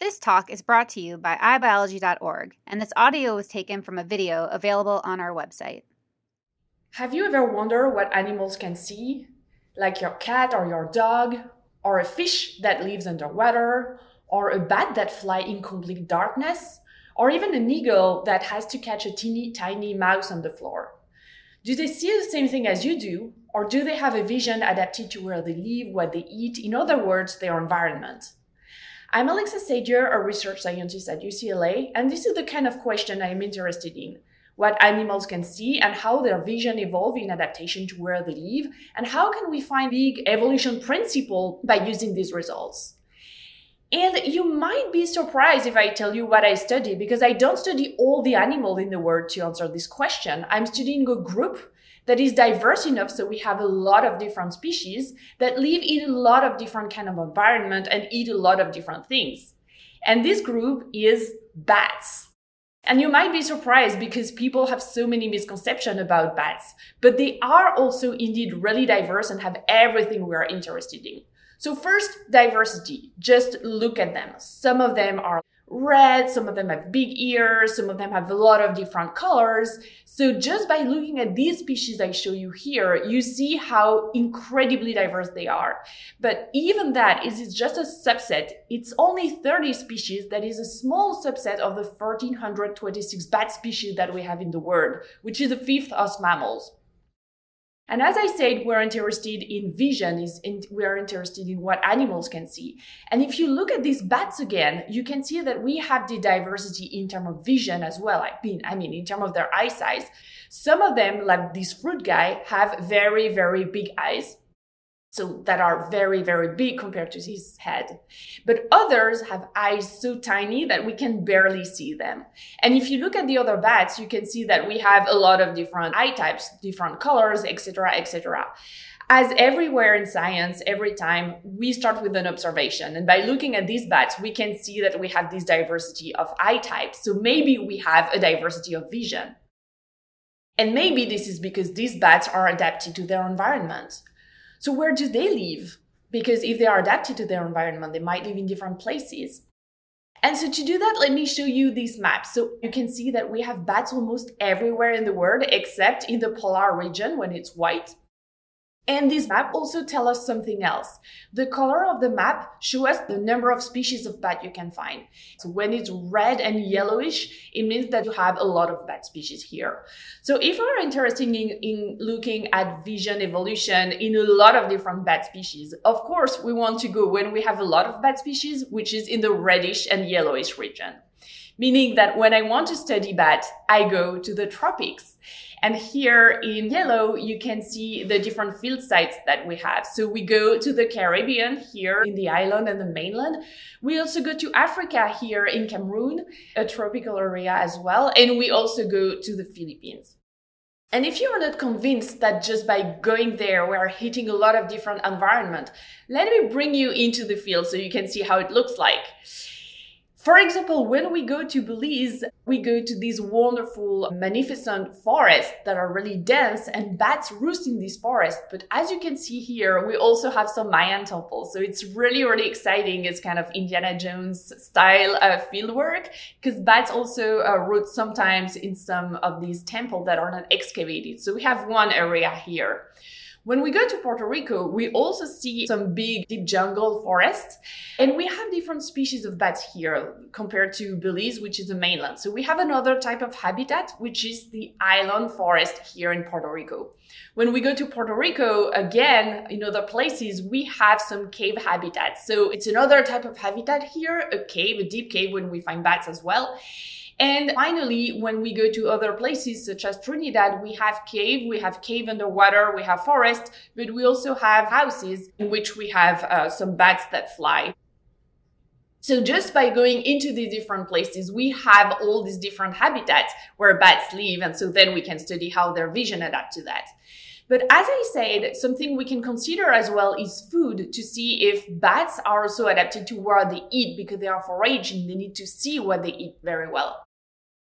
This talk is brought to you by iBiology.org, and this audio was taken from a video available on our website. Have you ever wondered what animals can see? Like your cat or your dog, or a fish that lives underwater, or a bat that flies in complete darkness, or even an eagle that has to catch a teeny tiny mouse on the floor. Do they see the same thing as you do, or do they have a vision adapted to where they live, what they eat, in other words, their environment? I'm Alexa Sadier, a research scientist at UCLA, and this is the kind of question I'm interested in. What animals can see and how their vision evolve in adaptation to where they live, and how can we find big evolution principle by using these results? And you might be surprised if I tell you what I study because I don't study all the animals in the world to answer this question. I'm studying a group that is diverse enough so we have a lot of different species that live in a lot of different kind of environment and eat a lot of different things. And this group is bats. And you might be surprised because people have so many misconceptions about bats, but they are also indeed really diverse and have everything we are interested in. So first, diversity. Just look at them. Some of them are red, some of them have big ears, some of them have a lot of different colors. So just by looking at these species I show you here, you see how incredibly diverse they are. But even that is just a subset. It's only 30 species. That is a small subset of the 1426 bat species that we have in the world, which is a fifth of mammals. And as I said, we're interested in vision, is in, we are interested in what animals can see. And if you look at these bats again, you can see that we have the diversity in terms of vision as well. I mean, I mean, in terms of their eye size. Some of them, like this fruit guy, have very, very big eyes so that are very very big compared to his head. But others have eyes so tiny that we can barely see them. And if you look at the other bats you can see that we have a lot of different eye types different colors etc etc as everywhere in science every time we start with an observation and by looking at these bats we can see that we have this diversity of eye types. So maybe we have a diversity of vision. And maybe this is because these bats are adapted to their environment so where do they live? Because if they are adapted to their environment, they might live in different places. And so to do that, let me show you this map. So you can see that we have bats almost everywhere in the world, except in the polar region when it's white. And this map also tell us something else. The color of the map show us the number of species of bat you can find. So when it's red and yellowish, it means that you have a lot of bat species here. So if we're interested in, in looking at vision evolution in a lot of different bat species, of course we want to go when we have a lot of bat species, which is in the reddish and yellowish region. Meaning that when I want to study bat, I go to the tropics. And here in yellow, you can see the different field sites that we have. So we go to the Caribbean here in the island and the mainland. We also go to Africa here in Cameroon, a tropical area as well. And we also go to the Philippines. And if you are not convinced that just by going there, we are hitting a lot of different environment, let me bring you into the field so you can see how it looks like. For example, when we go to Belize, we go to these wonderful, magnificent forests that are really dense and bats roost in these forests. But as you can see here, we also have some Mayan temples. So it's really, really exciting. It's kind of Indiana Jones style uh, fieldwork because bats also uh, root sometimes in some of these temples that are not excavated. So we have one area here. When we go to Puerto Rico, we also see some big deep jungle forests and we have different species of bats here compared to Belize, which is the mainland. So we have another type of habitat, which is the island forest here in Puerto Rico. When we go to Puerto Rico, again, in other places, we have some cave habitats. So it's another type of habitat here, a cave, a deep cave when we find bats as well. And finally, when we go to other places such as Trinidad, we have cave, we have cave underwater, we have forest, but we also have houses in which we have uh, some bats that fly. So just by going into these different places, we have all these different habitats where bats live. And so then we can study how their vision adapt to that. But as I said, something we can consider as well is food to see if bats are also adapted to where they eat because they are foraging. They need to see what they eat very well.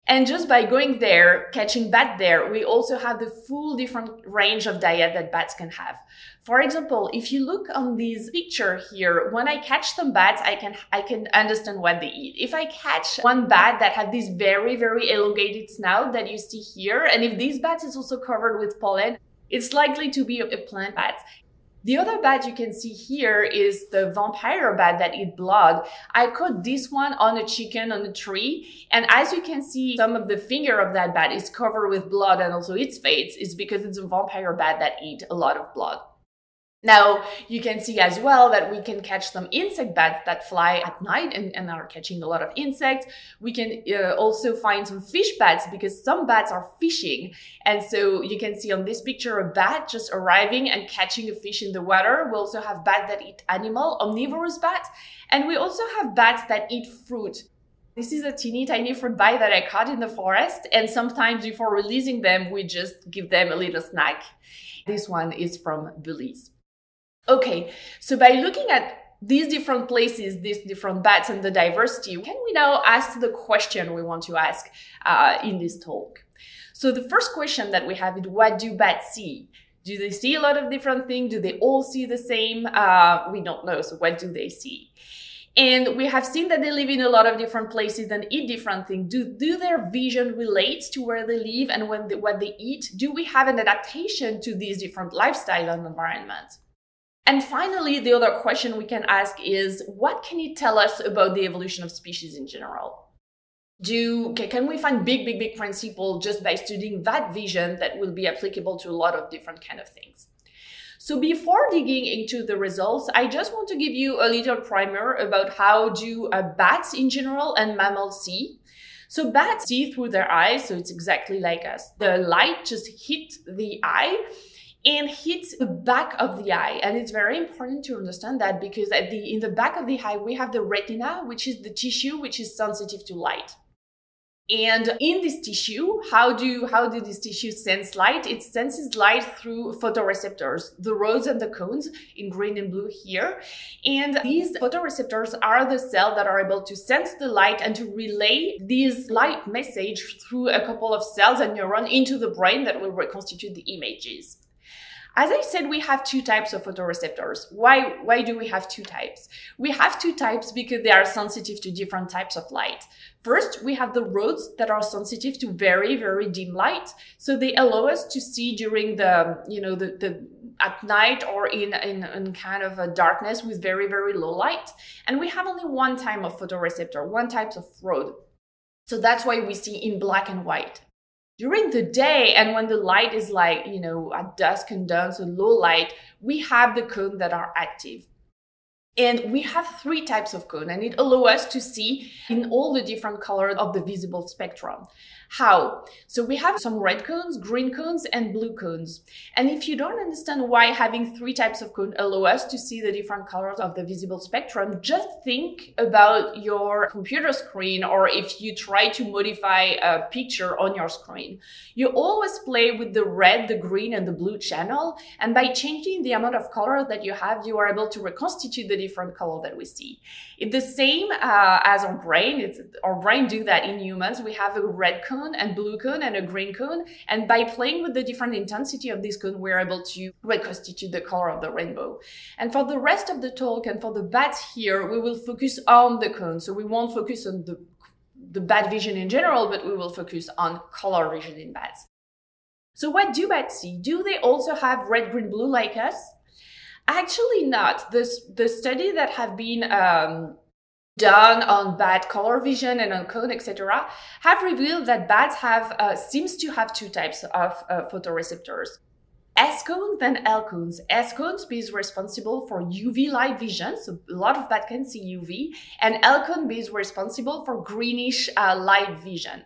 And just by going there, catching bat there, we also have the full different range of diet that bats can have. For example, if you look on this picture here, when I catch some bats, I can, I can understand what they eat. If I catch one bat that have this very, very elongated snout that you see here, and if this bat is also covered with pollen, it's likely to be a plant bat. The other bat you can see here is the vampire bat that eat blood. I caught this one on a chicken on a tree. And as you can see, some of the finger of that bat is covered with blood and also its face is because it's a vampire bat that eat a lot of blood. Now, you can see as well that we can catch some insect bats that fly at night and, and are catching a lot of insects. We can uh, also find some fish bats because some bats are fishing. And so you can see on this picture a bat just arriving and catching a fish in the water. We also have bats that eat animal, omnivorous bats. And we also have bats that eat fruit. This is a teeny tiny fruit bat that I caught in the forest. And sometimes before releasing them, we just give them a little snack. This one is from Belize. Okay, so by looking at these different places, these different bats and the diversity, can we now ask the question we want to ask uh, in this talk? So the first question that we have is what do bats see? Do they see a lot of different things? Do they all see the same? Uh, we don't know. So what do they see? And we have seen that they live in a lot of different places and eat different things. Do, do their vision relates to where they live and when they, what they eat? Do we have an adaptation to these different lifestyle and environments? And finally, the other question we can ask is what can it tell us about the evolution of species in general? Do can we find big, big, big principle just by studying that vision that will be applicable to a lot of different kind of things? So before digging into the results, I just want to give you a little primer about how do uh, bats in general and mammals see. So bats see through their eyes, so it's exactly like us. The light just hit the eye and hits the back of the eye. And it's very important to understand that because at the in the back of the eye we have the retina, which is the tissue which is sensitive to light. And in this tissue, how do how do this tissue sense light? It senses light through photoreceptors, the rods and the cones in green and blue here. And these photoreceptors are the cells that are able to sense the light and to relay this light message through a couple of cells and neurons into the brain that will reconstitute the images. As I said, we have two types of photoreceptors. Why, why do we have two types? We have two types because they are sensitive to different types of light. First, we have the rods that are sensitive to very, very dim light. So they allow us to see during the, you know, the, the at night or in, in, in kind of a darkness with very, very low light. And we have only one type of photoreceptor, one type of rod. So that's why we see in black and white during the day and when the light is like you know at dusk and dawn so low light we have the cones that are active and we have three types of cone and it allows us to see in all the different colors of the visible spectrum how? So we have some red cones, green cones, and blue cones. And if you don't understand why having three types of cone allow us to see the different colors of the visible spectrum, just think about your computer screen or if you try to modify a picture on your screen. You always play with the red, the green, and the blue channel. And by changing the amount of color that you have, you are able to reconstitute the different color that we see. It's the same uh, as our brain. It's, our brain do that in humans. We have a red cone and blue cone and a green cone. And by playing with the different intensity of this cone, we're able to reconstitute the color of the rainbow. And for the rest of the talk and for the bats here, we will focus on the cone. So we won't focus on the, the bat vision in general, but we will focus on color vision in bats. So what do bats see? Do they also have red, green, blue like us? Actually not. The, the study that have been um, done on bat color vision and on cone, etc., have revealed that bats have uh, seems to have two types of uh, photoreceptors. S cones and L cones. S cones is responsible for UV light vision, so a lot of bats can see UV, and L cone is responsible for greenish uh, light vision.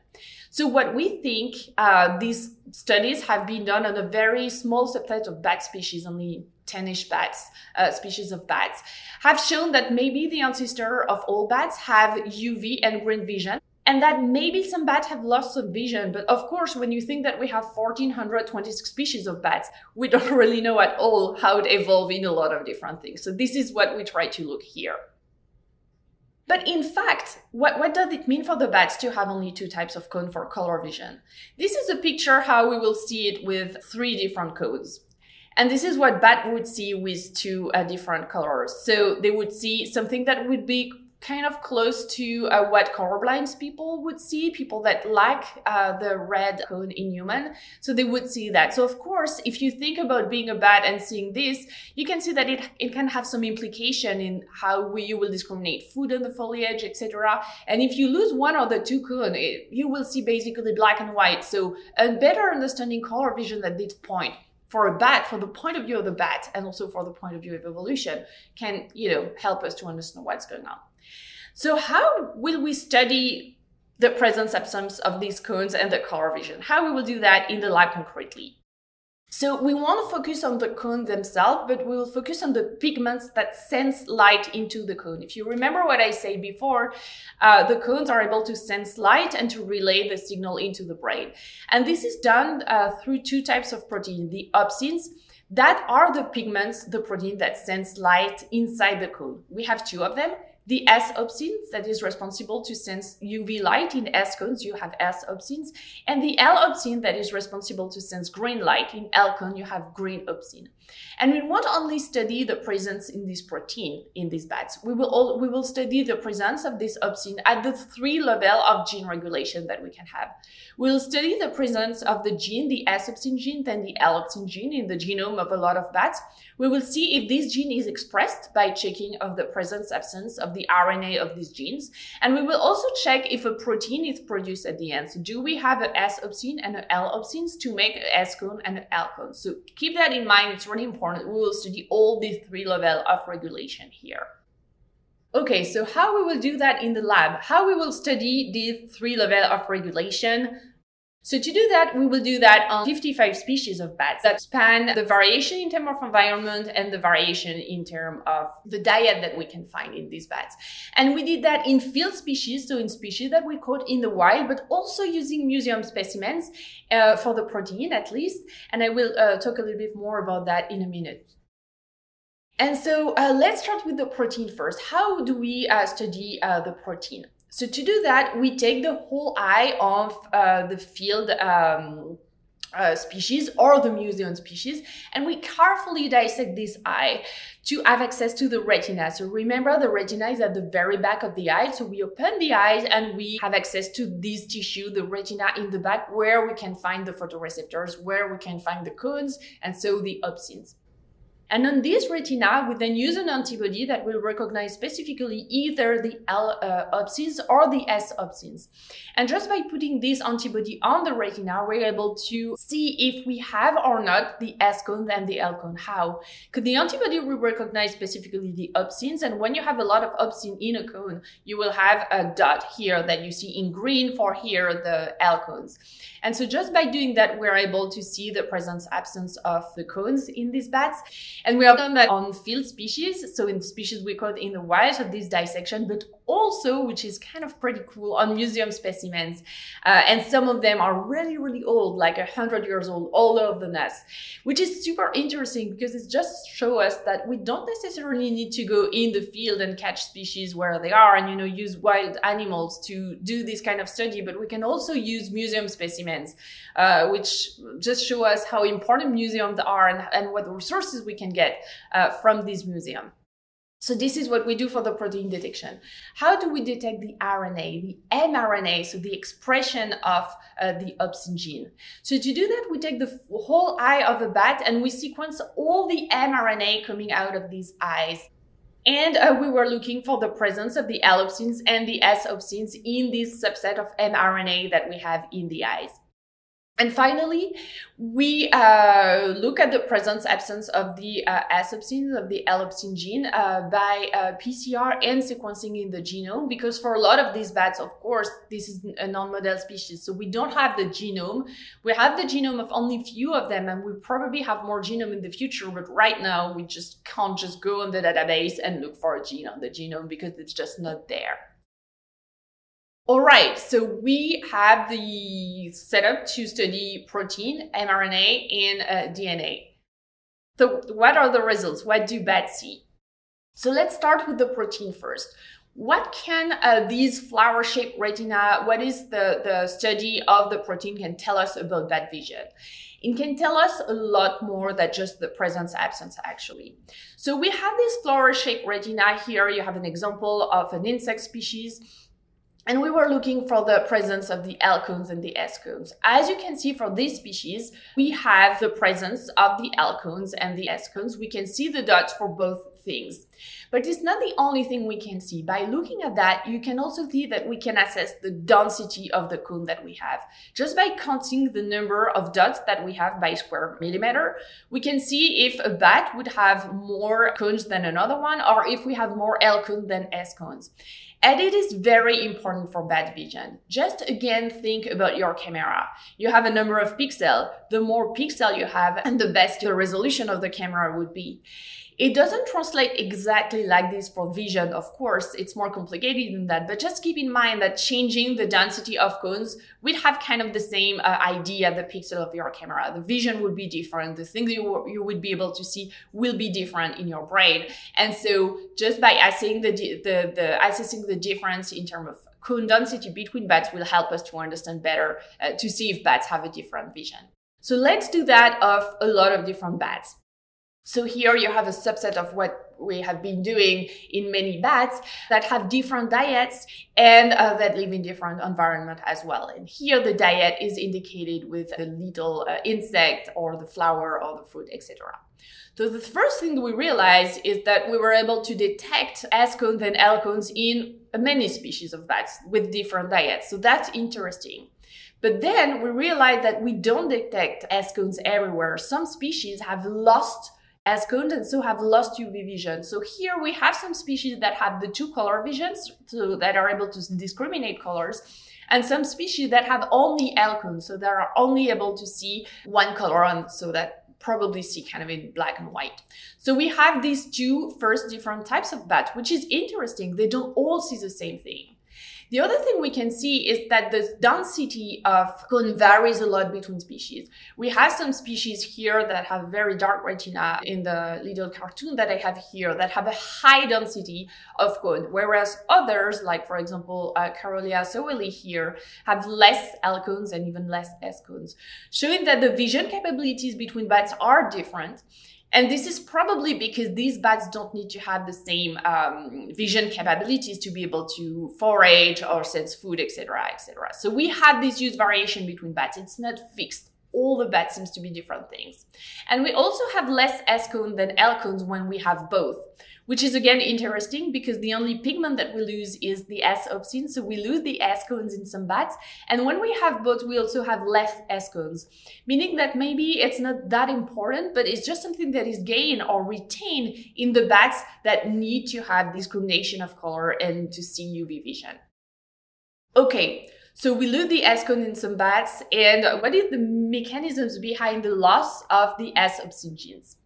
So what we think, uh, these studies have been done on a very small subset of bat species, only 10ish bats, uh, species of bats, have shown that maybe the ancestor of all bats have UV and green vision. And that maybe some bats have lost some vision, but of course, when you think that we have 1,426 species of bats, we don't really know at all how it evolved in a lot of different things. So this is what we try to look here. But in fact, what, what does it mean for the bats to have only two types of cone for color vision? This is a picture how we will see it with three different codes. And this is what bat would see with two uh, different colors. So they would see something that would be kind of close to uh, what colorblind people would see, people that lack uh, the red cone in human. So they would see that. So of course, if you think about being a bat and seeing this, you can see that it, it can have some implication in how we, you will discriminate food on the foliage, etc. And if you lose one or the two cone, it, you will see basically black and white. So a better understanding color vision at this point for a bat, for the point of view of the bat, and also for the point of view of evolution, can you know help us to understand what's going on. So, how will we study the presence absence of these cones and the color vision? How we will do that in the lab concretely? So we want to focus on the cone themselves, but we will focus on the pigments that sense light into the cone. If you remember what I said before, uh, the cones are able to sense light and to relay the signal into the brain. And this is done uh, through two types of protein, the opsins, that are the pigments, the protein that sense light inside the cone. We have two of them the S opsin that is responsible to sense UV light. In S cones, you have S opsins, and the L opsin that is responsible to sense green light. In L cone, you have green opsin. And we won't only study the presence in this protein in these bats. We will all, we will study the presence of this opsin at the three level of gene regulation that we can have. We'll study the presence of the gene, the S opsin gene, then the L opsin gene in the genome of a lot of bats. We will see if this gene is expressed by checking of the presence absence of the RNA of these genes. And we will also check if a protein is produced at the end. So do we have an S opsin and an L opsins to make an S cone and an L cone? So keep that in mind. It's really important. We will study all the three level of regulation here. Okay, so how we will do that in the lab? How we will study these three level of regulation? So to do that, we will do that on 55 species of bats that span the variation in terms of environment and the variation in terms of the diet that we can find in these bats. And we did that in field species, so in species that we caught in the wild, but also using museum specimens uh, for the protein at least. And I will uh, talk a little bit more about that in a minute. And so uh, let's start with the protein first. How do we uh, study uh, the protein? So to do that, we take the whole eye of uh, the field um, uh, species or the museum species, and we carefully dissect this eye to have access to the retina. So remember, the retina is at the very back of the eye. So we open the eyes and we have access to this tissue, the retina in the back, where we can find the photoreceptors, where we can find the cones, and so the opsins. And on this retina, we then use an antibody that will recognize specifically either the L uh, opsins or the S opsins. And just by putting this antibody on the retina, we're able to see if we have or not the S cone and the L cone. How? Could the antibody will recognize specifically the opsins. And when you have a lot of opsin in a cone, you will have a dot here that you see in green for here, the L cones. And so just by doing that, we're able to see the presence absence of the cones in these bats. And we have done that on field species, so in species we caught in the wild of this dissection, but also, which is kind of pretty cool, on museum specimens. Uh, and some of them are really, really old, like a hundred years old, all of the nests, which is super interesting because it just shows us that we don't necessarily need to go in the field and catch species where they are and, you know, use wild animals to do this kind of study, but we can also use museum specimens, uh, which just show us how important museums are and, and what resources we can get uh, from these museum. So this is what we do for the protein detection. How do we detect the RNA, the mRNA, so the expression of uh, the opsin gene? So to do that, we take the whole eye of a bat and we sequence all the mRNA coming out of these eyes. And uh, we were looking for the presence of the L opsins and the S opsins in this subset of mRNA that we have in the eyes. And finally, we uh, look at the presence absence of the uh, S-opsin, of the L-opsin gene uh, by uh, PCR and sequencing in the genome, because for a lot of these bats, of course, this is a non-model species. So we don't have the genome. We have the genome of only few of them, and we probably have more genome in the future, but right now we just can't just go on the database and look for a gene on the genome because it's just not there. All right, so we have the setup to study protein, mRNA, and uh, DNA. So what are the results? What do bats see? So let's start with the protein first. what can uh, these flower shaped retina, what is the, the study of the protein can tell us about that vision? It can tell us a lot more than just the presence absence actually. So we have this flower shaped retina here. You have an example of an insect species and we were looking for the presence of the L cones and the S cones. As you can see for this species, we have the presence of the L cones and the S cones. We can see the dots for both things. But it's not the only thing we can see. By looking at that, you can also see that we can assess the density of the cone that we have. Just by counting the number of dots that we have by square millimeter, we can see if a bat would have more cones than another one, or if we have more L cones than S cones. And it is very important for bad vision. Just again, think about your camera. You have a number of pixels. The more pixel you have, and the best the resolution of the camera would be. It doesn't translate exactly like this for vision, of course, it's more complicated than that, but just keep in mind that changing the density of cones would have kind of the same uh, idea, the pixel of your camera. The vision would be different, the things you, you would be able to see will be different in your brain. And so just by assessing the, the, the assessing the difference in terms of cone density between bats will help us to understand better, uh, to see if bats have a different vision. So let's do that of a lot of different bats. So here you have a subset of what we have been doing in many bats that have different diets and uh, that live in different environment as well. And here the diet is indicated with the little uh, insect or the flower or the fruit, etc. So the first thing we realized is that we were able to detect S cones and L cones in many species of bats with different diets. So that's interesting. But then we realized that we don't detect S cones everywhere. Some species have lost S cones and so have lost UV vision. So here we have some species that have the two color visions, so that are able to discriminate colors, and some species that have only L so they are only able to see one color, and so that probably see kind of in black and white. So we have these two first different types of bats, which is interesting. They don't all see the same thing. The other thing we can see is that the density of cone varies a lot between species. We have some species here that have very dark retina in the little cartoon that I have here that have a high density of cone, whereas others, like for example, uh, sowelli here, have less L cones and even less S cones, showing that the vision capabilities between bats are different. And this is probably because these bats don't need to have the same um, vision capabilities to be able to forage or sense food, etc., etc. So we have this huge variation between bats. It's not fixed. All the bats seems to be different things. And we also have less S cones than L cones when we have both which is again interesting because the only pigment that we lose is the S opsin. So we lose the S cones in some bats. And when we have both, we also have less S cones, meaning that maybe it's not that important, but it's just something that is gained or retained in the bats that need to have discrimination of color and to see UV vision. Okay. So we lose the S cone in some bats, and what is the mechanisms behind the loss of the S opsin genes?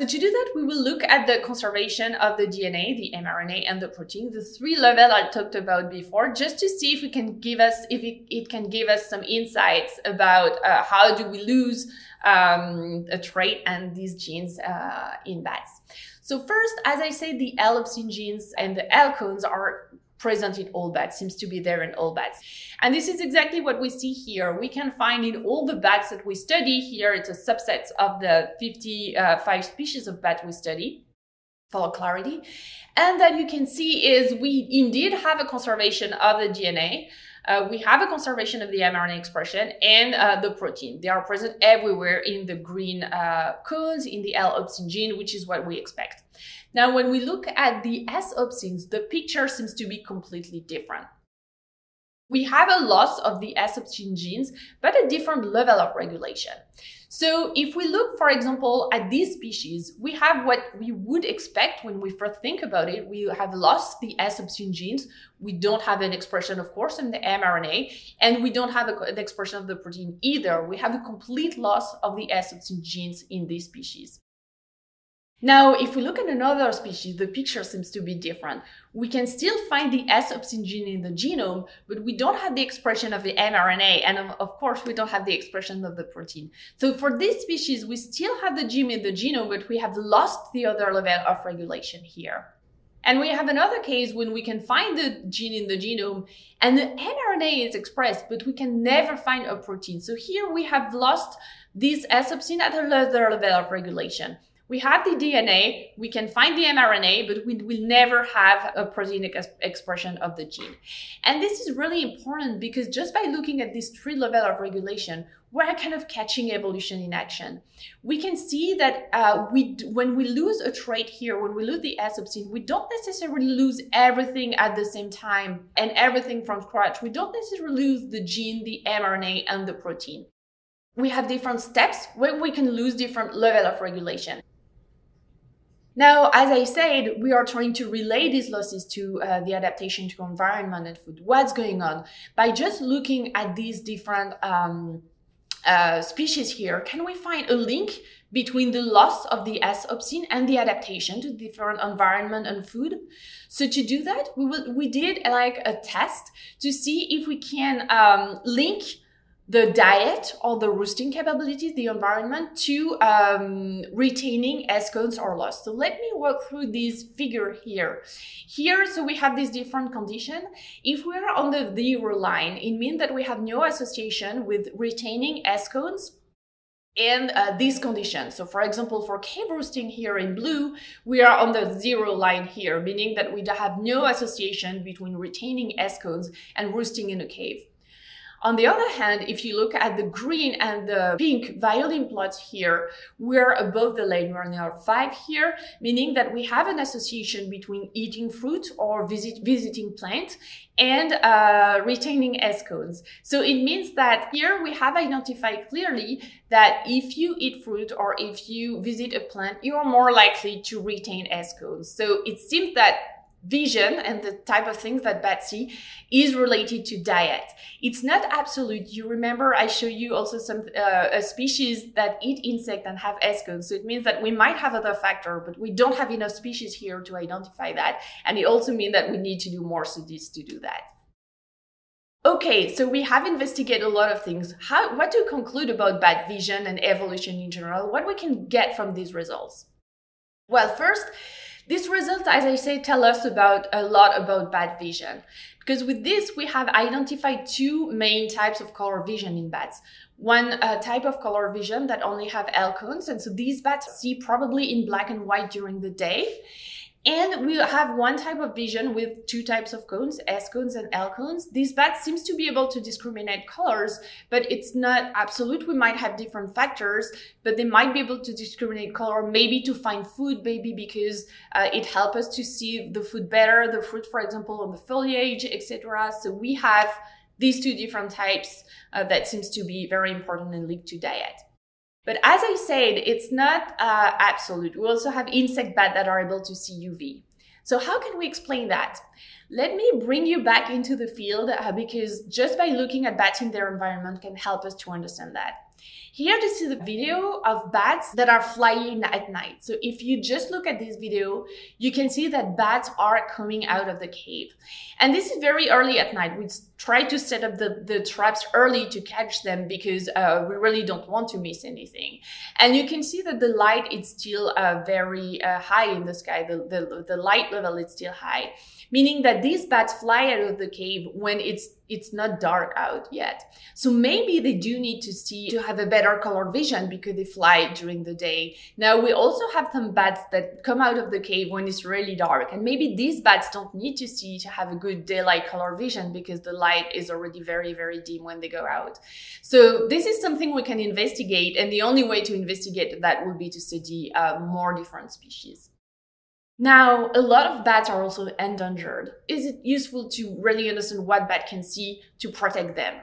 So to do that, we will look at the conservation of the DNA, the mRNA, and the protein, the three level I talked about before, just to see if we can give us, if it, it can give us some insights about uh, how do we lose um, a trait and these genes uh, in bats. So first, as I said, the L genes and the L cones are present in all bats, seems to be there in all bats. And this is exactly what we see here. We can find in all the bats that we study here, it's a subset of the 55 uh, species of bat we study for clarity. And that you can see is we indeed have a conservation of the DNA. Uh, we have a conservation of the mRNA expression and uh, the protein. They are present everywhere in the green uh, codes in the L-opsin gene, which is what we expect. Now, when we look at the S-opsins, the picture seems to be completely different. We have a loss of the S-opsin genes, but a different level of regulation. So if we look, for example, at these species, we have what we would expect when we first think about it. We have lost the S-opsin genes. We don't have an expression, of course, in the mRNA, and we don't have an expression of the protein either. We have a complete loss of the S-opsin genes in these species. Now, if we look at another species, the picture seems to be different. We can still find the S-opsin gene in the genome, but we don't have the expression of the mRNA, and of course, we don't have the expression of the protein. So for this species, we still have the gene in the genome, but we have lost the other level of regulation here. And we have another case when we can find the gene in the genome and the mRNA is expressed, but we can never find a protein. So here we have lost this S opsin at another level of regulation. We have the DNA, we can find the mRNA, but we will never have a protein ex- expression of the gene. And this is really important because just by looking at this three level of regulation, we're kind of catching evolution in action. We can see that uh, we, when we lose a trait here, when we lose the S opsin, we don't necessarily lose everything at the same time and everything from scratch. We don't necessarily lose the gene, the mRNA, and the protein. We have different steps where we can lose different level of regulation. Now, as I said, we are trying to relay these losses to uh, the adaptation to environment and food. What's going on? By just looking at these different um, uh, species here, can we find a link between the loss of the S opsin and the adaptation to different environment and food? So to do that, we will, we did like a test to see if we can um, link the diet or the roosting capabilities, the environment to um, retaining S cones or loss. So let me walk through this figure here. Here, so we have this different condition. If we're on the zero line, it means that we have no association with retaining S cones in uh, these conditions. So for example, for cave roosting here in blue, we are on the zero line here, meaning that we have no association between retaining S cones and roosting in a cave. On the other hand, if you look at the green and the pink violin plots here, we're above the. We're now five here, meaning that we have an association between eating fruit or visit, visiting plants and uh, retaining S cones. So it means that here we have identified clearly that if you eat fruit or if you visit a plant, you are more likely to retain S cones. So it seems that vision and the type of things that see is related to diet. It's not absolute. You remember I show you also some uh, a species that eat insect and have S cones. So it means that we might have other factor, but we don't have enough species here to identify that. And it also means that we need to do more studies to do that. Okay, so we have investigated a lot of things. How, what to conclude about bat vision and evolution in general? What we can get from these results? Well, first, these results, as I say, tell us about a lot about bad vision. Because with this, we have identified two main types of color vision in bats. One uh, type of color vision that only have L cones, and so these bats see probably in black and white during the day. And we have one type of vision with two types of cones, S cones and L cones. This bat seems to be able to discriminate colors, but it's not absolute. We might have different factors, but they might be able to discriminate color, maybe to find food, maybe because uh, it helps us to see the food better, the fruit, for example, on the foliage, etc. So we have these two different types uh, that seems to be very important and linked to diet. But as I said, it's not uh, absolute. We also have insect bats that are able to see UV. So how can we explain that? Let me bring you back into the field uh, because just by looking at bats in their environment can help us to understand that. Here, this is a video of bats that are flying at night. So if you just look at this video, you can see that bats are coming out of the cave. And this is very early at night. We try to set up the, the traps early to catch them because uh, we really don't want to miss anything. And you can see that the light is still uh, very uh, high in the sky. The, the, the light level is still high meaning that these bats fly out of the cave when it's it's not dark out yet. So maybe they do need to see to have a better color vision because they fly during the day. Now we also have some bats that come out of the cave when it's really dark. And maybe these bats don't need to see to have a good daylight color vision because the light is already very, very dim when they go out. So this is something we can investigate. And the only way to investigate that would be to study uh, more different species. Now, a lot of bats are also endangered. Is it useful to really understand what bat can see to protect them?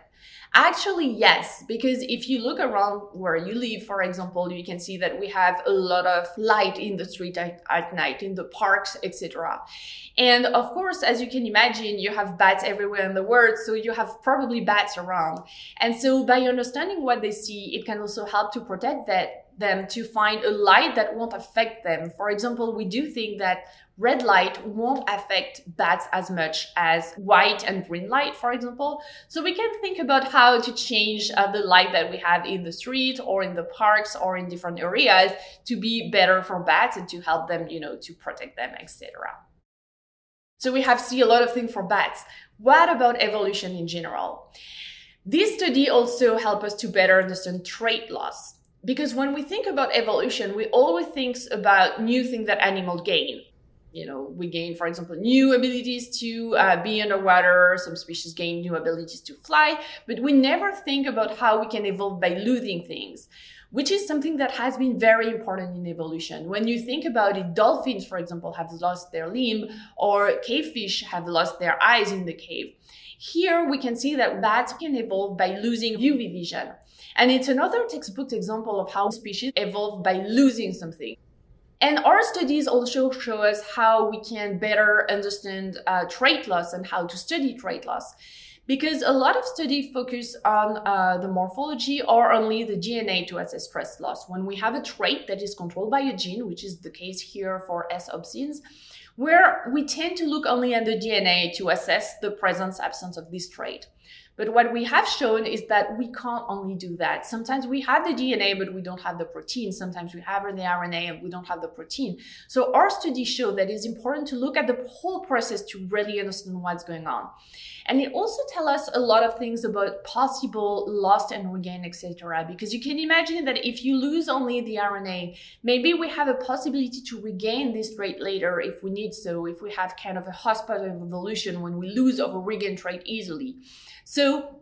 Actually, yes, because if you look around where you live, for example, you can see that we have a lot of light in the street at, at night, in the parks, etc. And of course, as you can imagine, you have bats everywhere in the world, so you have probably bats around. And so by understanding what they see, it can also help to protect that them to find a light that won't affect them. For example, we do think that red light won't affect bats as much as white and green light, for example. So we can think about how to change uh, the light that we have in the street or in the parks or in different areas to be better for bats and to help them, you know, to protect them, etc. So we have seen a lot of things for bats. What about evolution in general? This study also help us to better understand trait loss. Because when we think about evolution, we always think about new things that animals gain. You know, we gain, for example, new abilities to uh, be underwater. Some species gain new abilities to fly, but we never think about how we can evolve by losing things which is something that has been very important in evolution. When you think about it, dolphins, for example, have lost their limb, or cavefish have lost their eyes in the cave. Here we can see that bats can evolve by losing UV vision. And it's another textbook example of how species evolve by losing something. And our studies also show us how we can better understand uh, trait loss and how to study trait loss because a lot of studies focus on uh, the morphology or only the DNA to assess stress loss. When we have a trait that is controlled by a gene, which is the case here for S opsins, where we tend to look only at the DNA to assess the presence absence of this trait. But what we have shown is that we can't only do that. Sometimes we have the DNA, but we don't have the protein. Sometimes we have the RNA and we don't have the protein. So our studies show that it's important to look at the whole process to really understand what's going on. And it also tells us a lot of things about possible lost and regain, etc. Because you can imagine that if you lose only the RNA, maybe we have a possibility to regain this trait later if we need so, if we have kind of a hotspot of evolution when we lose or regain trait easily. So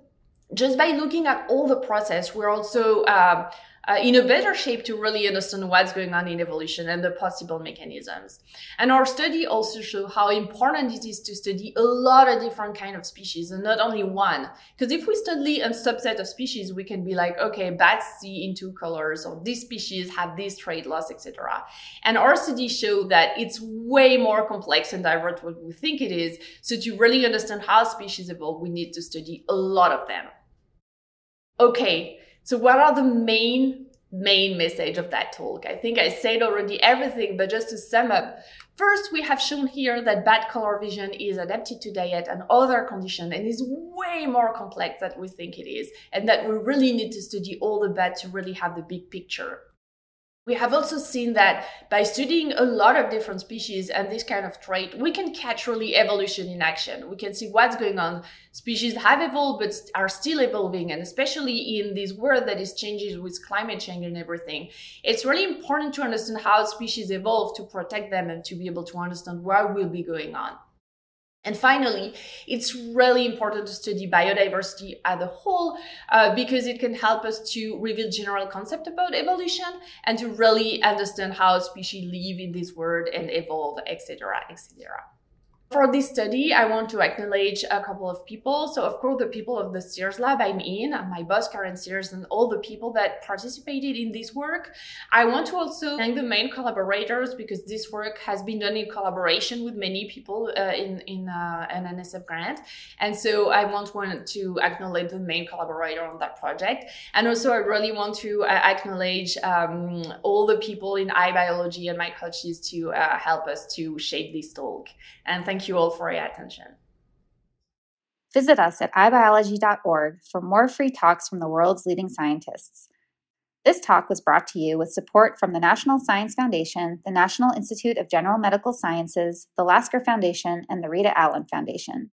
just by looking at all the process, we're also uh, uh, in a better shape to really understand what's going on in evolution and the possible mechanisms. And our study also show how important it is to study a lot of different kind of species and not only one. Because if we study a subset of species, we can be like, okay, bats see in two colors, or this species have this trait loss, etc. And our study show that it's way more complex and diverse what we think it is. So to really understand how species evolve, we need to study a lot of them. Okay, so what are the main main message of that talk? I think I said already everything, but just to sum up, first we have shown here that bad color vision is adapted to diet and other conditions and is way more complex than we think it is, and that we really need to study all the bad to really have the big picture. We have also seen that by studying a lot of different species and this kind of trait, we can catch really evolution in action. We can see what's going on. Species have evolved but are still evolving, and especially in this world that is changing with climate change and everything, it's really important to understand how species evolve to protect them and to be able to understand what will be going on. And finally, it's really important to study biodiversity as a whole uh, because it can help us to reveal general concept about evolution and to really understand how species live in this world and evolve, etc., etc. For this study, I want to acknowledge a couple of people. So, of course, the people of the Sears Lab I'm in, my boss, Karen Sears, and all the people that participated in this work. I want to also thank the main collaborators because this work has been done in collaboration with many people uh, in, in uh, an NSF grant. And so I want to acknowledge the main collaborator on that project. And also, I really want to uh, acknowledge um, all the people in iBiology and my coaches to uh, help us to shape this talk. And thank you all for your attention. Visit us at ibiology.org for more free talks from the world's leading scientists. This talk was brought to you with support from the National Science Foundation, the National Institute of General Medical Sciences, the Lasker Foundation, and the Rita Allen Foundation.